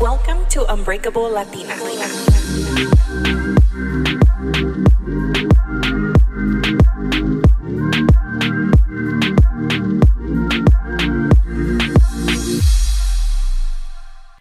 Welcome to Unbreakable Latina.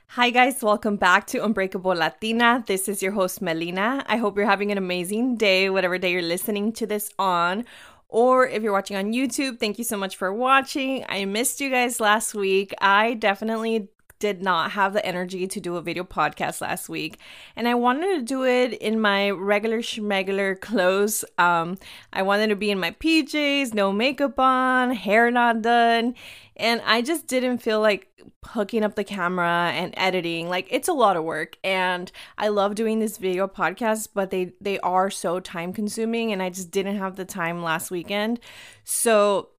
Hi, guys, welcome back to Unbreakable Latina. This is your host, Melina. I hope you're having an amazing day, whatever day you're listening to this on. Or if you're watching on YouTube, thank you so much for watching. I missed you guys last week. I definitely did not have the energy to do a video podcast last week and i wanted to do it in my regular schmegular clothes. Um i wanted to be in my pjs no makeup on hair not done and i just didn't feel like hooking up the camera and editing. Like it's a lot of work and i love doing this video podcast but they they are so time consuming and i just didn't have the time last weekend. So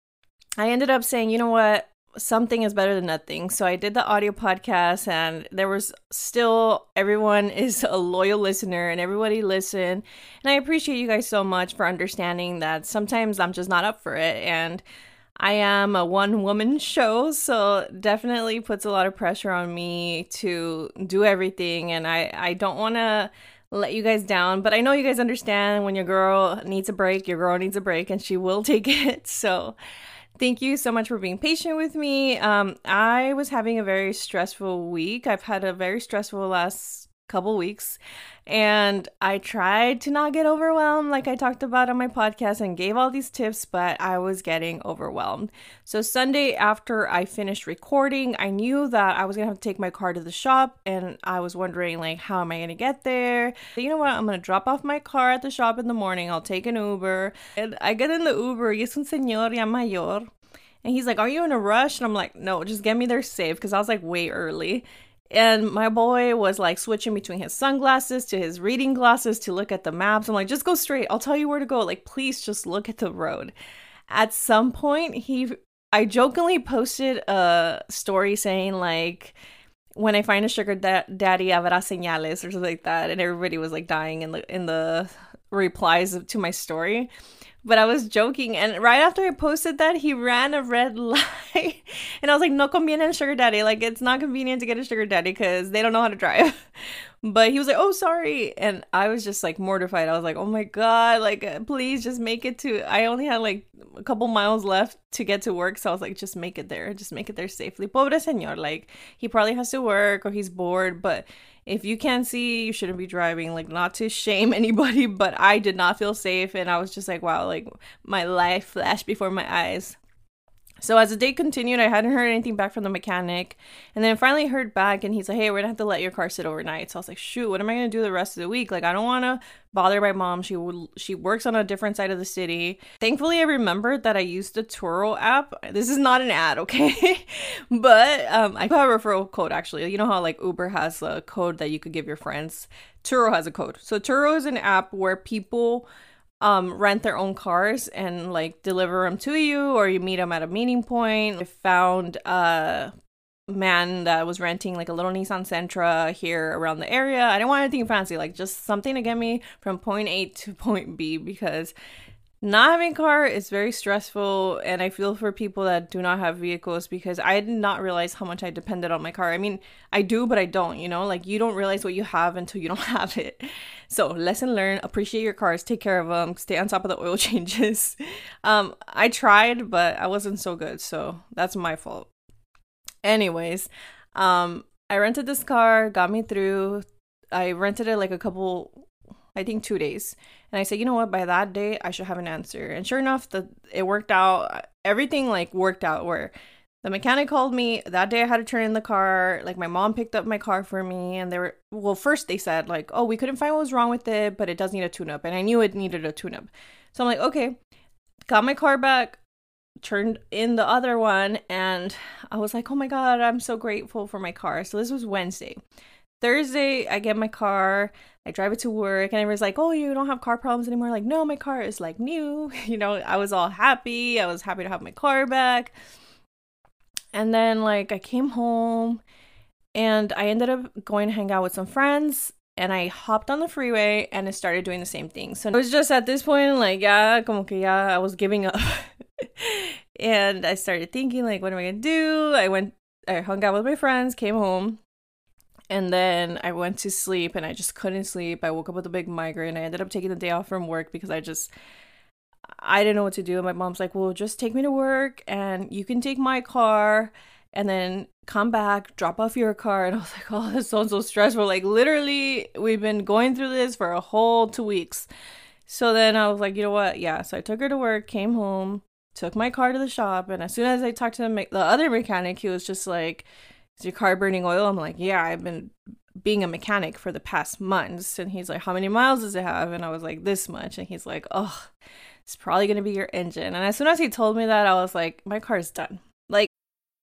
i ended up saying you know what something is better than nothing. So I did the audio podcast and there was still everyone is a loyal listener and everybody listened. And I appreciate you guys so much for understanding that sometimes I'm just not up for it and I am a one woman show, so definitely puts a lot of pressure on me to do everything and I I don't want to let you guys down, but I know you guys understand when your girl needs a break, your girl needs a break and she will take it. So Thank you so much for being patient with me. Um, I was having a very stressful week. I've had a very stressful last couple weeks and I tried to not get overwhelmed like I talked about on my podcast and gave all these tips, but I was getting overwhelmed. So Sunday after I finished recording, I knew that I was going to have to take my car to the shop and I was wondering like how am I going to get there? You know what? I'm going to drop off my car at the shop in the morning. I'll take an Uber. And I get in the Uber, y es un señor ya mayor. And he's like, Are you in a rush? And I'm like, No, just get me there safe because I was like way early. And my boy was like switching between his sunglasses to his reading glasses to look at the maps. I'm like, just go straight. I'll tell you where to go. Like, please just look at the road. At some point, he, I jokingly posted a story saying, like, when I find a sugar da- daddy, habrá señales or something like that. And everybody was like dying in the, in the replies to my story but I was joking. And right after I posted that, he ran a red light. and I was like, no conviene sugar daddy. Like, it's not convenient to get a sugar daddy because they don't know how to drive. But he was like, oh, sorry. And I was just like mortified. I was like, oh my God, like, uh, please just make it to. I only had like a couple miles left to get to work. So I was like, just make it there. Just make it there safely. Pobre señor. Like, he probably has to work or he's bored. But if you can't see, you shouldn't be driving. Like, not to shame anybody, but I did not feel safe. And I was just like, wow, like my life flashed before my eyes. So as the day continued, I hadn't heard anything back from the mechanic, and then finally heard back, and he's like, "Hey, we're gonna have to let your car sit overnight." So I was like, "Shoot, what am I gonna do the rest of the week? Like, I don't want to bother my mom. She will, she works on a different side of the city. Thankfully, I remembered that I used the Turo app. This is not an ad, okay? but um, I have a referral code actually. You know how like Uber has a code that you could give your friends. Turo has a code. So Turo is an app where people um rent their own cars and like deliver them to you or you meet them at a meeting point. I found a man that was renting like a little Nissan Sentra here around the area. I didn't want anything fancy, like just something to get me from point A to point B because not having a car is very stressful and i feel for people that do not have vehicles because i did not realize how much i depended on my car. I mean i do but i don't you know? Like you don't realize what you have until you don't have it. So lesson learned appreciate your cars take care of them stay on top of the oil changes. Um i tried but i wasn't so good so that's my fault. Anyways um i rented this car got me through. I rented it like a couple I think two days. And I said, you know what, by that day I should have an answer. And sure enough, the it worked out. Everything like worked out where the mechanic called me that day. I had to turn in the car. Like my mom picked up my car for me, and they were well. First they said like, oh, we couldn't find what was wrong with it, but it does need a tune up, and I knew it needed a tune up. So I'm like, okay, got my car back, turned in the other one, and I was like, oh my god, I'm so grateful for my car. So this was Wednesday. Thursday, I get my car, I drive it to work, and everyone's like, Oh, you don't have car problems anymore. Like, no, my car is like new. You know, I was all happy. I was happy to have my car back. And then, like, I came home and I ended up going to hang out with some friends. And I hopped on the freeway and I started doing the same thing. So it was just at this point, like, yeah, como que ya, I was giving up. and I started thinking, like, what am I gonna do? I went, I hung out with my friends, came home, And then I went to sleep and I just couldn't sleep. I woke up with a big migraine. I ended up taking the day off from work because I just I didn't know what to do. And My mom's like, "Well, just take me to work and you can take my car and then come back, drop off your car." And I was like, "Oh, this sounds so stressful." Like literally, we've been going through this for a whole 2 weeks. So then I was like, "You know what? Yeah." So I took her to work, came home, took my car to the shop, and as soon as I talked to the, me- the other mechanic, he was just like, "Is your car burning oil?" I'm like, "Yeah, I've been being a mechanic for the past months." And he's like, "How many miles does it have?" And I was like, "This much." And he's like, "Oh, it's probably going to be your engine." And as soon as he told me that, I was like, "My car's done."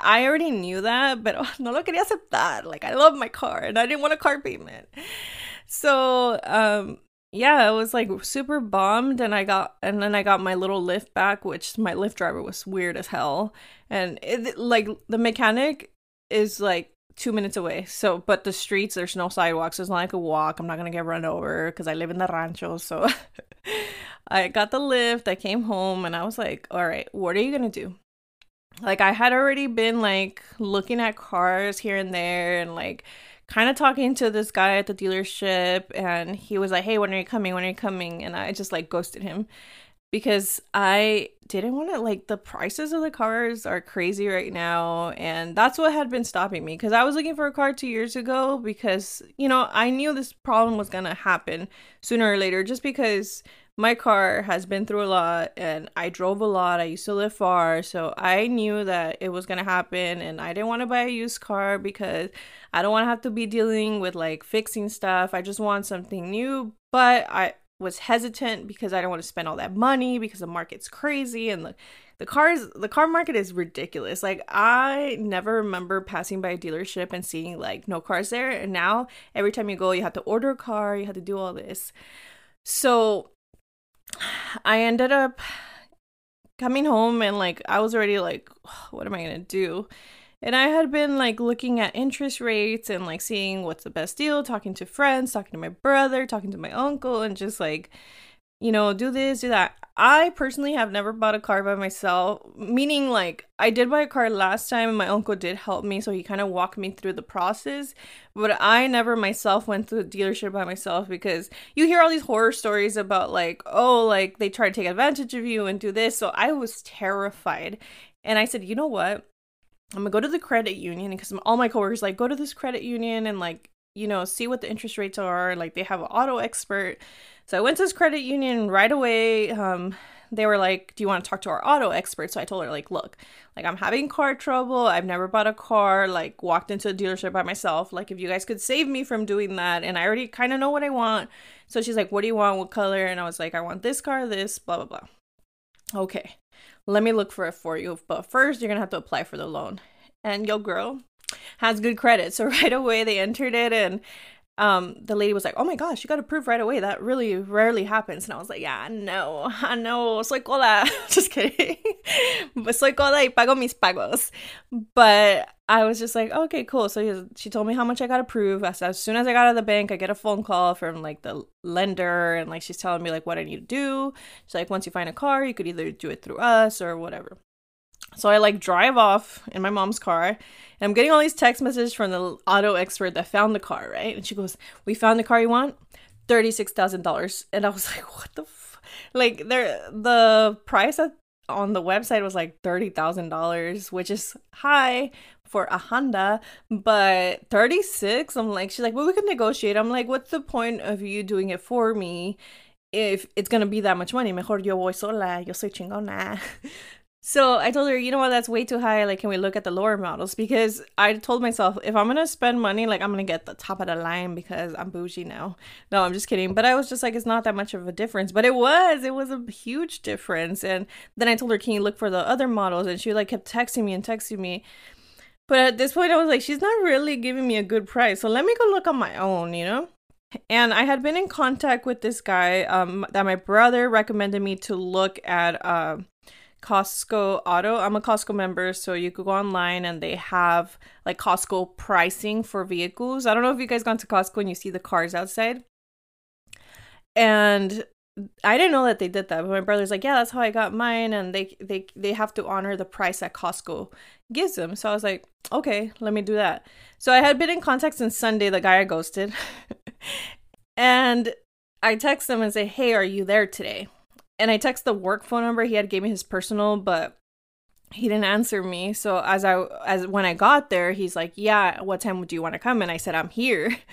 I already knew that, but no lo quería aceptar. Like I love my car and I didn't want a car payment. So, um yeah, I was like super bummed and I got and then I got my little Lyft back, which my Lyft driver was weird as hell. And it like the mechanic is like two minutes away. So, but the streets, there's no sidewalks. There's not like a walk. I'm not gonna get run over because I live in the rancho. So, I got the Lyft. I came home and I was like, all right, what are you gonna do? Like, I had already been like looking at cars here and there and like kind of talking to this guy at the dealership. And he was like, hey, when are you coming? When are you coming? And I just like ghosted him because I didn't want to like the prices of the cars are crazy right now and that's what had been stopping me because I was looking for a car 2 years ago because you know I knew this problem was going to happen sooner or later just because my car has been through a lot and I drove a lot. I used to live far, so I knew that it was to happen and I didn't want to buy a used car because I don't want to have to be dealing with like fixing stuff. I just want something new, but I was hesitant because I don't want to spend all that money because the market's crazy and the the cars the car market is ridiculous. Like I never remember passing by a dealership and seeing like no cars there and now every time you go you have to order a car, you have to do all this. So I ended up coming home and like I was already like what am I to do? And I had been like looking at interest rates and like seeing what's the best deal, talking to friends, talking to my brother, talking to my uncle, and just like, you know, do this, do that. I personally have never bought a car by myself, meaning like I did buy a car last time and my uncle did help me, so he kind of walked me through the process. But I never myself went to the dealership by myself because you hear all these horror stories about like, oh, like they try to take advantage of you and do this. So I was terrified. And I said, you know what? I'm gonna go to the credit union because all my coworkers like go to this credit union and like you know see what the interest rates are. Like they have an auto expert. So I went to this credit union right away. Um, they were like, "Do you want to talk to our auto expert?" So I told her like, "Look, like I'm having car trouble. I've never bought a car. Like walked into a dealership by myself. Like if you guys could save me from doing that, and I already kind of know what I want." So she's like, "What do you want? What color?" And I was like, "I want this car, this, blah blah blah." Okay let me look for it for you. But first, you're to have to apply for the loan. And your girl has good credit. So right away, they entered it. And um, the lady was like, oh my gosh, you got approved right away. That really rarely happens. And I was like, yeah, I know. I know. Soy cola. just kidding. but soy cola y pago mis pagos. But I was just like, okay, cool. So she told me how much I got approved. As, as soon as I got out of the bank, I get a phone call from like the lender, and like she's telling me like what I need to do. She's like, once you find a car, you could either do it through us or whatever. So I like drive off in my mom's car, and I'm getting all these text messages from the auto expert that found the car, right? And she goes, "We found the car you want, thirty six thousand dollars." And I was like, "What the?" F-? Like, there, the price at, on the website was like thirty thousand dollars, which is high for a Honda, but 36, I'm like, she's like, well, we can negotiate. I'm like, what's the point of you doing it for me if it's gonna be that much money? Mejor yo voy sola, yo soy chingona. So I told her, you know what, that's way too high. Like, can we look at the lower models? Because I told myself, if I'm gonna spend money, like, I'm gonna get the top of the line because I'm bougie now. No, I'm just kidding. But I was just like, it's not that much of a difference. But it was, it was a huge difference. And then I told her, can you look for the other models? And she like kept texting me and texting me. But at this point, I was like, she's not really giving me a good price. So let me go look on my own, you know? And I had been in contact with this guy um, that my brother recommended me to look at uh, Costco Auto. I'm a Costco member, so you could go online and they have like Costco pricing for vehicles. I don't know if you guys gone to Costco and you see the cars outside. And I didn't know that they did that, but my brother's like, "Yeah, that's how I got mine," and they they they have to honor the price that Costco gives them. So I was like, "Okay, let me do that." So I had been in contact since Sunday. The guy I ghosted, and I text him and say, "Hey, are you there today?" And I text the work phone number. He had gave me his personal, but he didn't answer me. So as I as when I got there, he's like, "Yeah, what time do you want to come?" And I said, "I'm here."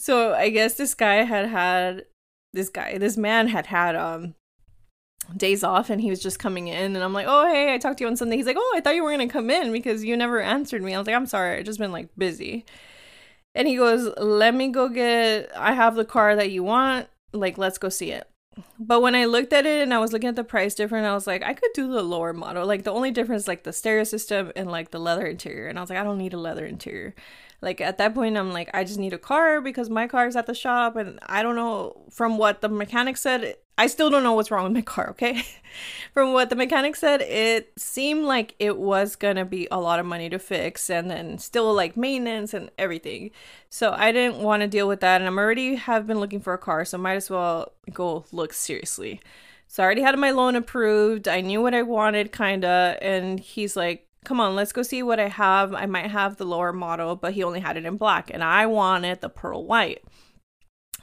So I guess this guy had had this guy, this man had had um days off and he was just coming in and I'm like, "Oh, hey, I talked to you on Sunday." He's like, "Oh, I thought you were going to come in because you never answered me." I was like, "I'm sorry. I just been like busy." And he goes, "Let me go get I have the car that you want. Like, let's go see it." But when I looked at it and I was looking at the price difference, I was like, I could do the lower model. Like the only difference like the stereo system and like the leather interior. And I was like, I don't need a leather interior. Like at that point, I'm like, I just need a car because my car is at the shop, and I don't know from what the mechanic said. I still don't know what's wrong with my car. Okay, from what the mechanic said, it seemed like it was gonna be a lot of money to fix, and then still like maintenance and everything. So I didn't want to deal with that, and I'm already have been looking for a car, so might as well go look seriously. So I already had my loan approved. I knew what I wanted, kinda, and he's like, come on, let's go see what I have. I might have the lower model, but he only had it in black, and I wanted the pearl white.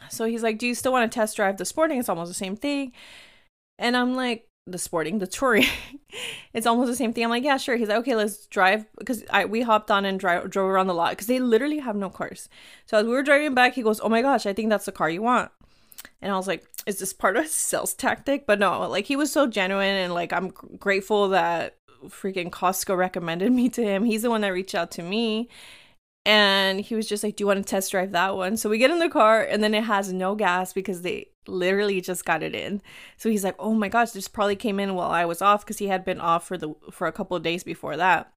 So he's like, Do you still want to test drive the sporting? It's almost the same thing. And I'm like, the sporting, the touring. it's almost the same thing. I'm like, yeah, sure. He's like, okay, let's drive because I we hopped on and drive drove around the lot because they literally have no cars. So as we were driving back, he goes, oh my gosh, I think that's the car you want. And I was like, is this part of a sales tactic? But no, like he was so genuine and like I'm grateful that freaking Costco recommended me to him. He's the one that reached out to me. And he was just like, Do you want to test drive that one? So we get in the car and then it has no gas because they literally just got it in. So he's like, Oh my gosh, this probably came in while I was off because he had been off for the for a couple of days before that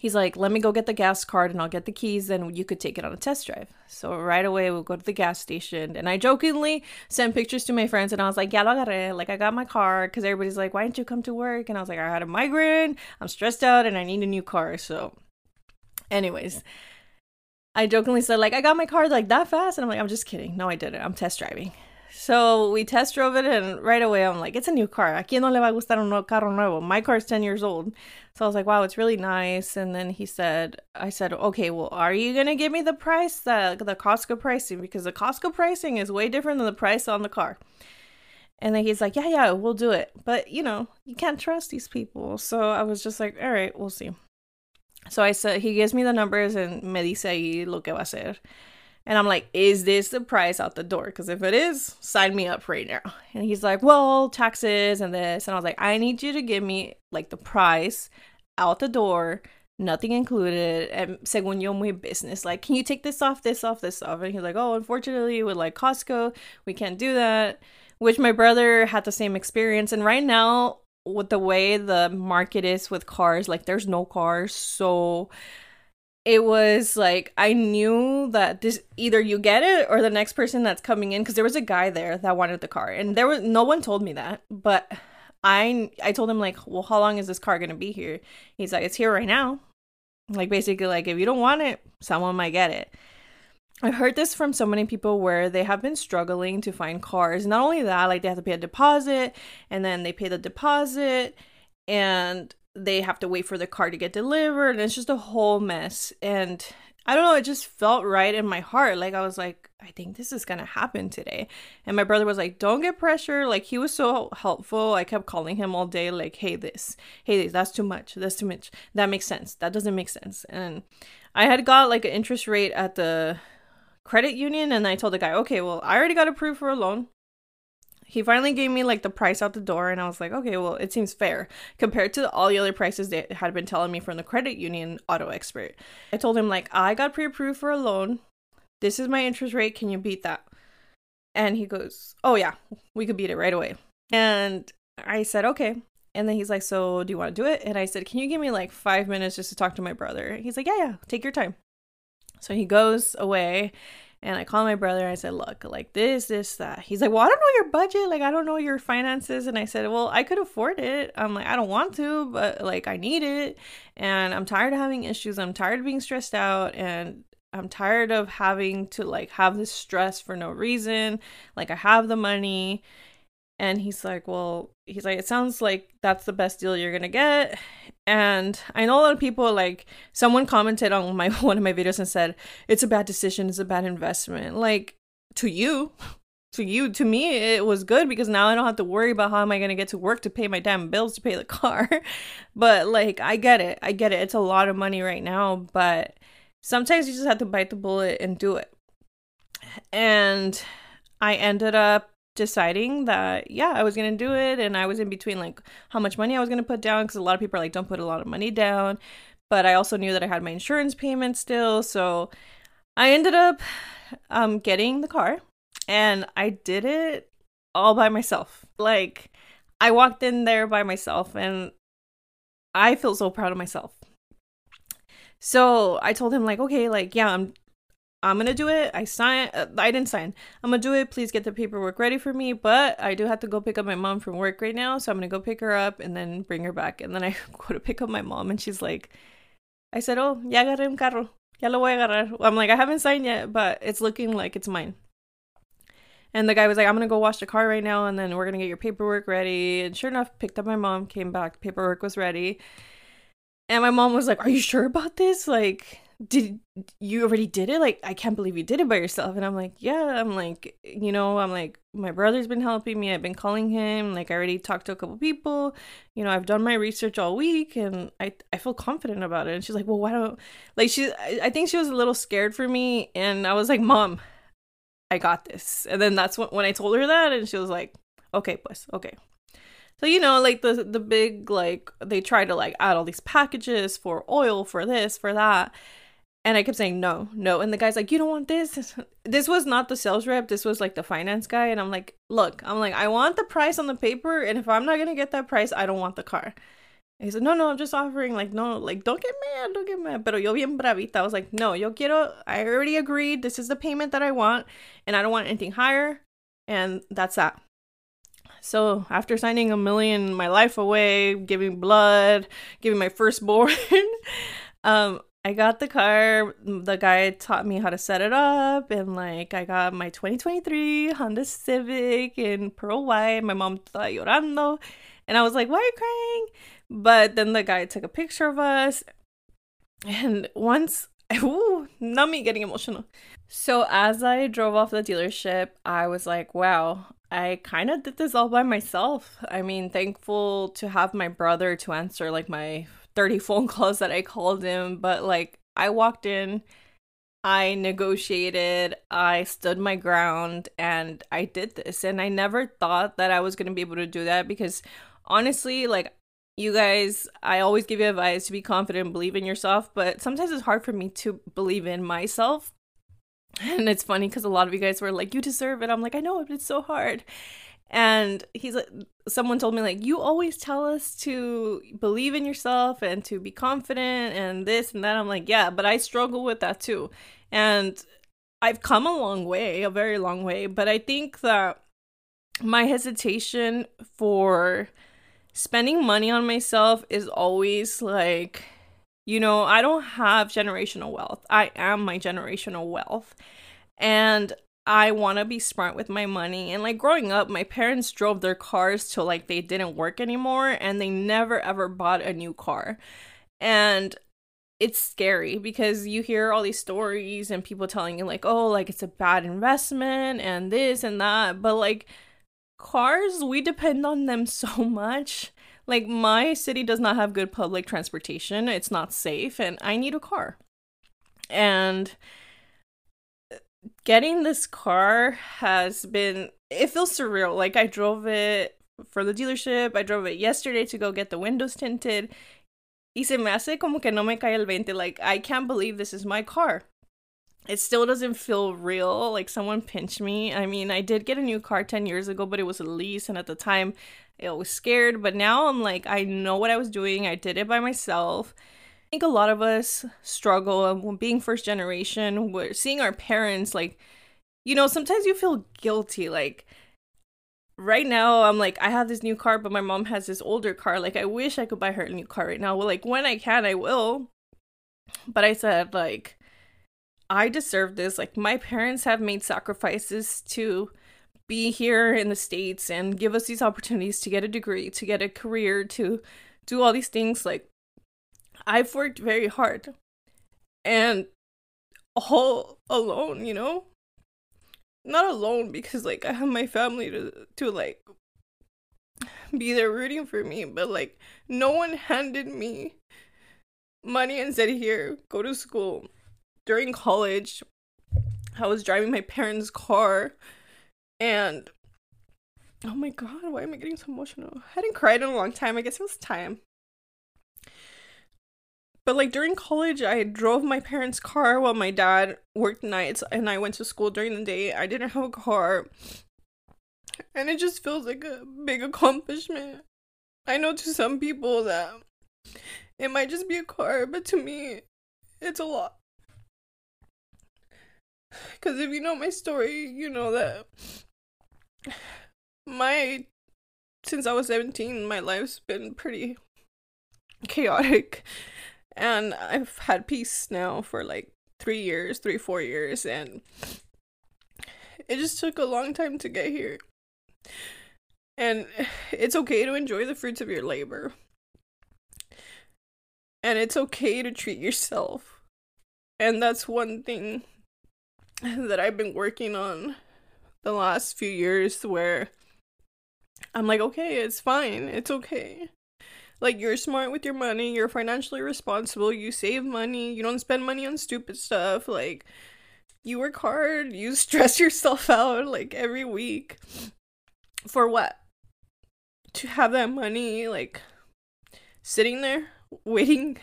he's like, let me go get the gas card and I'll get the keys and you could take it on a test drive. So right away we'll go to the gas station. And I jokingly sent pictures to my friends and I was like, yeah, lo agarré. Like I got my car because everybody's like, why didn't you come to work? And I was like, I had a migraine, I'm stressed out and I need a new car. So anyways, I jokingly said like, I got my car like that fast. And I'm like, I'm just kidding. No, I didn't. I'm test driving. So we test drove it, and right away I'm like, it's a new car. ¿A quién no le va a gustar un carro nuevo? My car's 10 years old. So I was like, wow, it's really nice. And then he said, I said, okay, well, are you going to give me the price, the, the Costco pricing? Because the Costco pricing is way different than the price on the car. And then he's like, yeah, yeah, we'll do it. But, you know, you can't trust these people. So I was just like, all right, we'll see. So I said, he gives me the numbers and me dice ahí lo que va a hacer. And I'm like, is this the price out the door? Because if it is, sign me up right now. And he's like, well, taxes and this. And I was like, I need you to give me like the price out the door, nothing included. And según yo, muy business. Like, can you take this off, this off, this off? And he's like, oh, unfortunately, with like Costco, we can't do that. Which my brother had the same experience. And right now, with the way the market is with cars, like there's no cars. So it was like I knew that this either you get it or the next person that's coming in because there was a guy there that wanted the car. And there was no one told me that but I I told him like well how long is this car gonna be here? He's like it's here right now. Like basically like if you don't want it someone might get it I've heard this from so many people where they have been struggling to find cars. Not only that like they have to pay a deposit and then they pay the deposit and they have to wait for the car to get delivered and it's just a whole mess. And i don't know it just felt right in my heart. Like i was like i think this is gonna happen today. And my brother was like don't get pressure like he was so helpful. I kept calling him all day like hey this hey this that's too much that's too much that makes sense that doesn't make sense. And i had got like an interest rate at the credit union and i told the guy okay well i already got approved for a loan. He finally gave me like the price out the door and i was like okay well it seems fair compared to all the other prices they had been telling me from the credit union auto expert. I told him like i got pre-approved for a loan. This is my interest rate. Can you beat that? And he goes oh yeah we could beat it right away. And i said okay. And then he's like, So do you want to do it? And I said, Can you give me like five minutes just to talk to my brother? He's like, Yeah, yeah, take your time. So he goes away and I call my brother and I said, Look, like this, this, that. He's like, Well, I don't know your budget. Like, I don't know your finances. And I said, Well, I could afford it. I'm like, I don't want to, but like, I need it. And I'm tired of having issues. I'm tired of being stressed out. And I'm tired of having to like have this stress for no reason. Like, I have the money. And he's like, Well, he's like, It sounds like that's the best deal you're to get. And I know a lot of people like someone commented on my one of my videos and said, It's a bad decision, it's a bad investment. Like, to you, to you, to me, it was good because now I don't have to worry about how am I to get to work to pay my damn bills to pay the car. but like, I get it. I get it. It's a lot of money right now. But sometimes you just have to bite the bullet and do it. And I ended up deciding that yeah i was gonna do it and i was in between like how much money i was gonna put down because a lot of people are like don't put a lot of money down. But i also knew that i had my insurance payment still so i ended up um getting the car and i did it all by myself. Like i walked in there by myself and i feel so proud of myself. So i told him like okay like yeah i'm I'm gonna do it. I sign. Uh, I didn't sign. I'm gonna do it. Please get the paperwork ready for me. But I do have to go pick up my mom from work right now, so I'm gonna go pick her up and then bring her back. And then I go to pick up my mom, and she's like, "I said, oh, ya agarré un carro. Ya lo voy a agarrar." I'm like, "I haven't signed yet, but it's looking like it's mine." And the guy was like, "I'm gonna go wash the car right now, and then we're gonna get your paperwork ready." And sure enough, picked up my mom, came back, paperwork was ready. And my mom was like, "Are you sure about this? Like, did you already did it? Like i can't believe you did it by yourself. And i'm like yeah i'm like you know i'm like my brother's been helping me. I've been calling him. Like i already talked to a couple people. You know i've done my research all week and i i feel confident about it. And she's like well why don't like she i think she was a little scared for me. And i was like mom i got this. And then that's when, when i told her that and she was like okay pues okay. So you know, like the the big like they try to like add all these packages for oil for this for that, and I kept saying no, no. And the guy's like, you don't want this. This was not the sales rep. This was like the finance guy. And I'm like, look, I'm like, I want the price on the paper. And if I'm not gonna get that price, I don't want the car. And he said, no, no, I'm just offering. Like, no, like, don't get mad, don't get mad. Pero yo bien bravita. I was like, no, yo quiero. I already agreed. This is the payment that I want, and I don't want anything higher. And that's that. So after signing a million my life away, giving blood, giving my firstborn, um, I got the car. The guy taught me how to set it up, and like I got my 2023 Honda Civic in pearl white. My mom thought llorando, and I was like, "Why are you crying?" But then the guy took a picture of us, and once, ooh, not me getting emotional. So as I drove off the dealership, I was like, "Wow, I kind of did this all by myself. I mean, thankful to have my brother to answer like my 30 phone calls that I called him, but like I walked in, I negotiated, I stood my ground, and I did this. And I never thought that I was going to be able to do that because honestly, like, you guys, I always give you advice to be confident believe in yourself, but sometimes it's hard for me to believe in myself. And it's funny because a lot of you guys were like, You deserve it. I'm like, I know, but it's so hard and he's like someone told me like you always tell us to believe in yourself and to be confident and this and that. I'm like yeah but i struggle with that too. And i've come a long way a very long way but i think that my hesitation for spending money on myself is always like you know i don't have generational wealth. I am my generational wealth. And I want to be smart with my money. And like growing up, my parents drove their cars till like they didn't work anymore and they never ever bought a new car. And it's scary because you hear all these stories and people telling you like, "Oh, like it's a bad investment and this and that." But like cars, we depend on them so much. Like my city does not have good public transportation. It's not safe and I need a car. And getting this car has been it feels surreal. Like I drove it for the dealership. I drove it yesterday to go get the windows tinted. Y se me hace como que no me cae el 20. Like I can't believe this is my car. it still doesn't feel real like someone pinched me i mean i did get a new car 10 years ago but it was a lease and at the time i was scared but now i'm like i know what i was doing i did it by myself think a lot of us struggle um, being first generation we're seeing our parents like you know sometimes you feel guilty like right now i'm like i have this new car but my mom has this older car like i wish i could buy her a new car right now well like when i can i will but i said like I deserve this. Like, my parents have made sacrifices to be here in the States and give us these opportunities to get a degree, to get a career, to do all these things. Like, I've worked very hard and all alone, you know? Not alone because, like, I have my family to, to like, be there rooting for me, but, like, no one handed me money and said, here, go to school during college, I was driving my parents' car and oh my god, why am I getting so emotional? I hadn't cried in a long time. I guess it was time. But like during college, I drove my parents' car while my dad worked nights and I went to school during the day. I didn't have a car. And it just feels like a big accomplishment. I know to some people that it might just be a car, but to me, it's a lot. Because if you know my story, you know that my since I was 17, my life's been pretty chaotic. And I've had peace now for like three years, three, four years, and it just took a long time to get here. And it's okay to enjoy the fruits of your labor. And it's okay to treat yourself. And that's one thing that I've been working on the last few years where I'm like, okay, it's fine. It's okay. Like, you're smart with your money, you're financially responsible, you save money, you don't spend money on stupid stuff. Like, you work hard, you stress yourself out like every week. For what? To have that money, like, sitting there waiting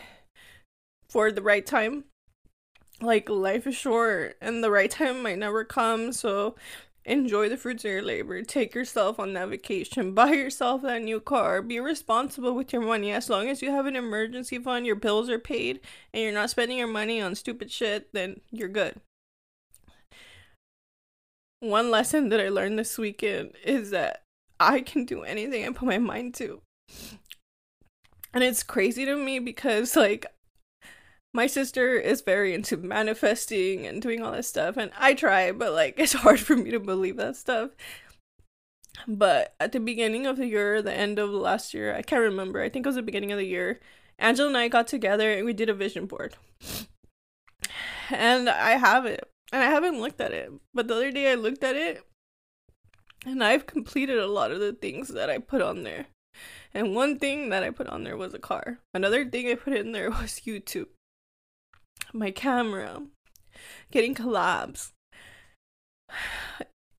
for the right time like life is short and the right time might never come so enjoy the fruits of your labor take yourself on that vacation buy yourself that new car be responsible with your money. As long as you have an emergency fund your bills are paid and you're not spending your money on stupid shit then you're good. One lesson that i learned this weekend is that i can do anything i put my mind to. And it's crazy to me because like my sister is very into manifesting and doing all this stuff and i try but like it's hard for me to believe that stuff. But at the beginning of the year the end of last year i can't remember i think it was the beginning of the year angela and i got together and we did a vision board. And i have it and i haven't looked at it but the other day i looked at it and i've completed a lot of the things that i put on there. And one thing that i put on there was a car. Another thing i put in there was youtube my camera, getting collabs.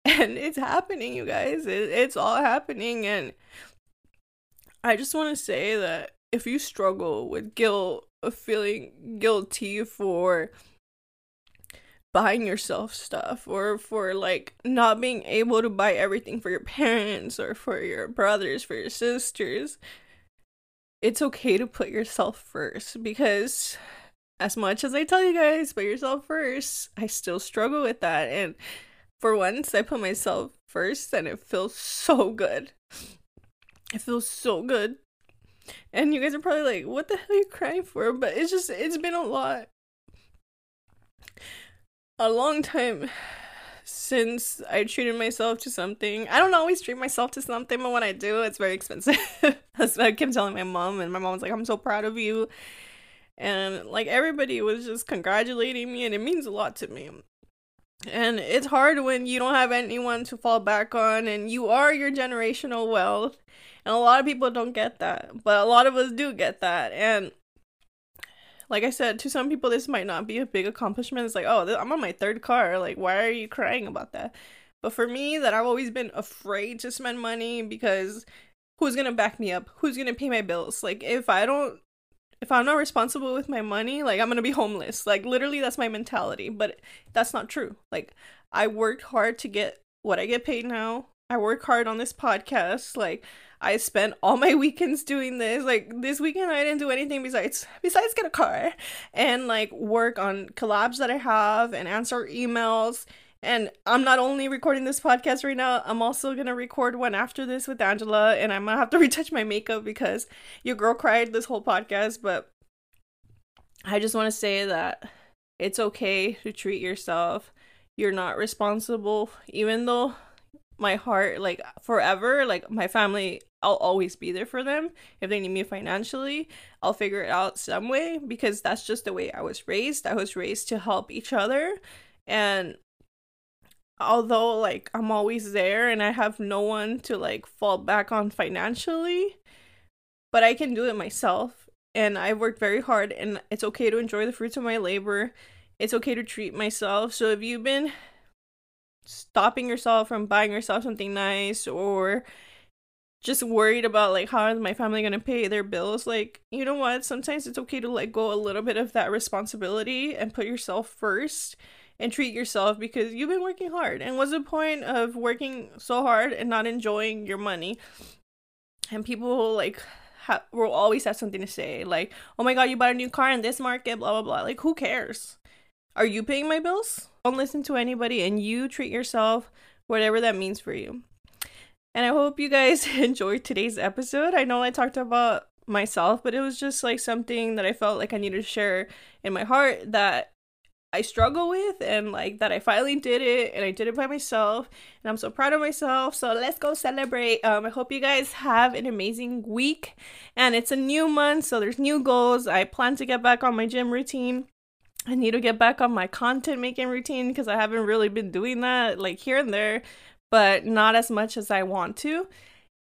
And it's happening, you guys. It, it's all happening. And I just want to say that if you struggle with guilt, of feeling guilty for buying yourself stuff or for like not being able to buy everything for your parents or for your brothers, for your sisters, it's okay to put yourself first because as much as I tell you guys, put yourself first, I still struggle with that. And for once, I put myself first, and it feels so good. It feels so good. And you guys are probably like, what the hell are you crying for? But it's just, it's been a lot. A long time since I treated myself to something. I don't always treat myself to something, but when I do, it's very expensive. That's what I kept telling my mom, and my mom was like, I'm so proud of you and like everybody was just congratulating me and it means a lot to me. And it's hard when you don't have anyone to fall back on and you are your generational wealth. And a lot of people don't get that but a lot of us do get that. And like i said to some people this might not be a big accomplishment. It's like oh i'm on my third car. Like why are you crying about that? But for me that i've always been afraid to spend money because who's gonna back me up? Who's gonna pay my bills? Like if i don't if I'm not responsible with my money, like I'm gonna be homeless. Like literally that's my mentality. But that's not true. Like I worked hard to get what I get paid now. I work hard on this podcast. Like I spent all my weekends doing this. Like this weekend I didn't do anything besides besides get a car and like work on collabs that I have and answer emails. And I'm not only recording this podcast right now, I'm also gonna record one after this with Angela and I'm gonna have to retouch my makeup because your girl cried this whole podcast, but I just wanna say that it's okay to treat yourself. You're not responsible, even though my heart like forever like my family i'll always be there for them if they need me financially i'll figure it out some way because that's just the way i was raised i was raised to help each other and although like i'm always there and i have no one to like fall back on financially but i can do it myself. And I've worked very hard and it's okay to enjoy the fruits of my labor. It's okay to treat myself. So if you've been stopping yourself from buying yourself something nice or just worried about like how is my family going to pay their bills like you know what? Sometimes it's okay to let go a little bit of that responsibility and put yourself first and treat yourself because you've been working hard and what's the point of working so hard and not enjoying your money and people like ha- will always have something to say like oh my god you bought a new car in this market blah blah blah like who cares are you paying my bills? Don't listen to anybody and you treat yourself, whatever that means for you. And I hope you guys enjoyed today's episode. I know I talked about myself, but it was just like something that I felt like I needed to share in my heart that I struggle with and like that I finally did it and I did it by myself and I'm so proud of myself. So let's go celebrate. Um I hope you guys have an amazing week and it's a new month so there's new goals. I plan to get back on my gym routine I need to get back on my content making routine because I haven't really been doing that like here and there, but not as much as I want to.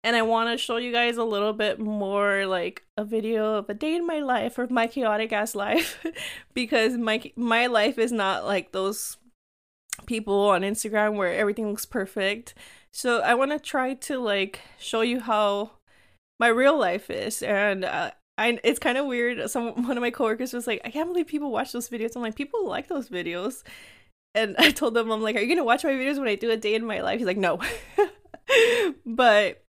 And I want to show you guys a little bit more like a video of a day in my life or my chaotic ass life because my my life is not like those people on Instagram where everything looks perfect. So I want to try to like show you how my real life is and uh, I it's kind of weird. Some one of my coworkers was like, "I can't believe people watch those videos." I'm like, "People like those videos," and I told them, "I'm like, are you gonna watch my videos when I do a day in my life?" He's like, "No," but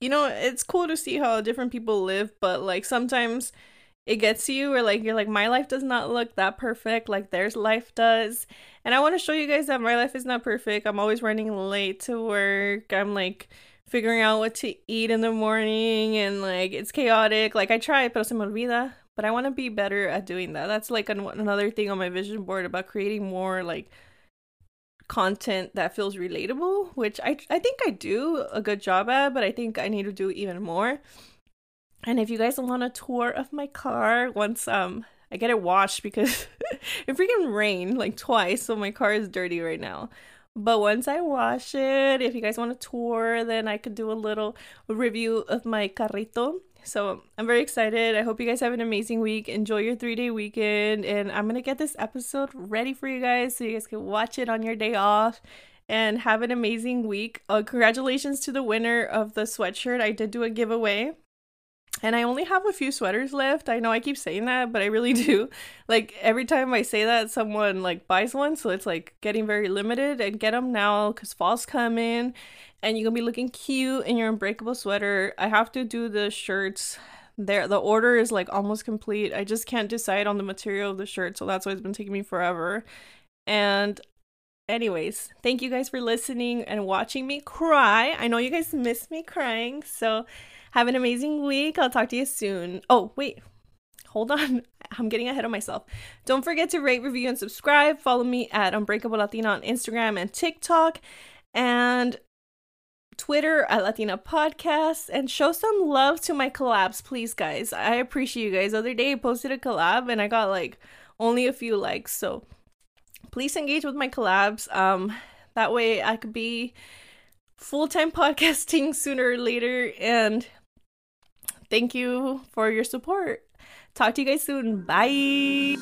you know, it's cool to see how different people live. But like sometimes it gets to you, where like you're like, my life does not look that perfect like theirs life does, and I want to show you guys that my life is not perfect. I'm always running late to work. I'm like figuring out what to eat in the morning and like it's chaotic. Like I try, pero se me olvida. But I want to be better at doing that. That's like an- another thing on my vision board about creating more like content that feels relatable, which I I think I do a good job at, but I think I need to do even more. And if you guys want a tour of my car once um I get it washed because it freaking rained like twice, so my car is dirty right now. But once I wash it, if you guys want a tour, then I could do a little review of my carrito. So I'm very excited. I hope you guys have an amazing week. Enjoy your three day weekend. And I'm going to get this episode ready for you guys so you guys can watch it on your day off and have an amazing week. Uh, congratulations to the winner of the sweatshirt. I did do a giveaway and I only have a few sweaters left. I know I keep saying that, but I really do. Like every time I say that, someone like buys one, so it's like getting very limited. And get them now because fall's coming, and you're gonna be looking cute in your unbreakable sweater. I have to do the shirts. There, the order is like almost complete. I just can't decide on the material of the shirt, so that's why it's been taking me forever. And anyways, thank you guys for listening and watching me cry. I know you guys miss me crying, so have an amazing week. I'll talk to you soon. Oh, wait. Hold on. I'm getting ahead of myself. Don't forget to rate, review, and subscribe. Follow me at Unbreakable Latina on Instagram and TikTok and Twitter at Latina Podcast and show some love to my collabs, please, guys. I appreciate you guys. The other day I posted a collab and I got like only a few likes. So please engage with my collabs. Um, that way I could be full time podcasting sooner or later. And thank you for your support. Talk to you guys soon. Bye.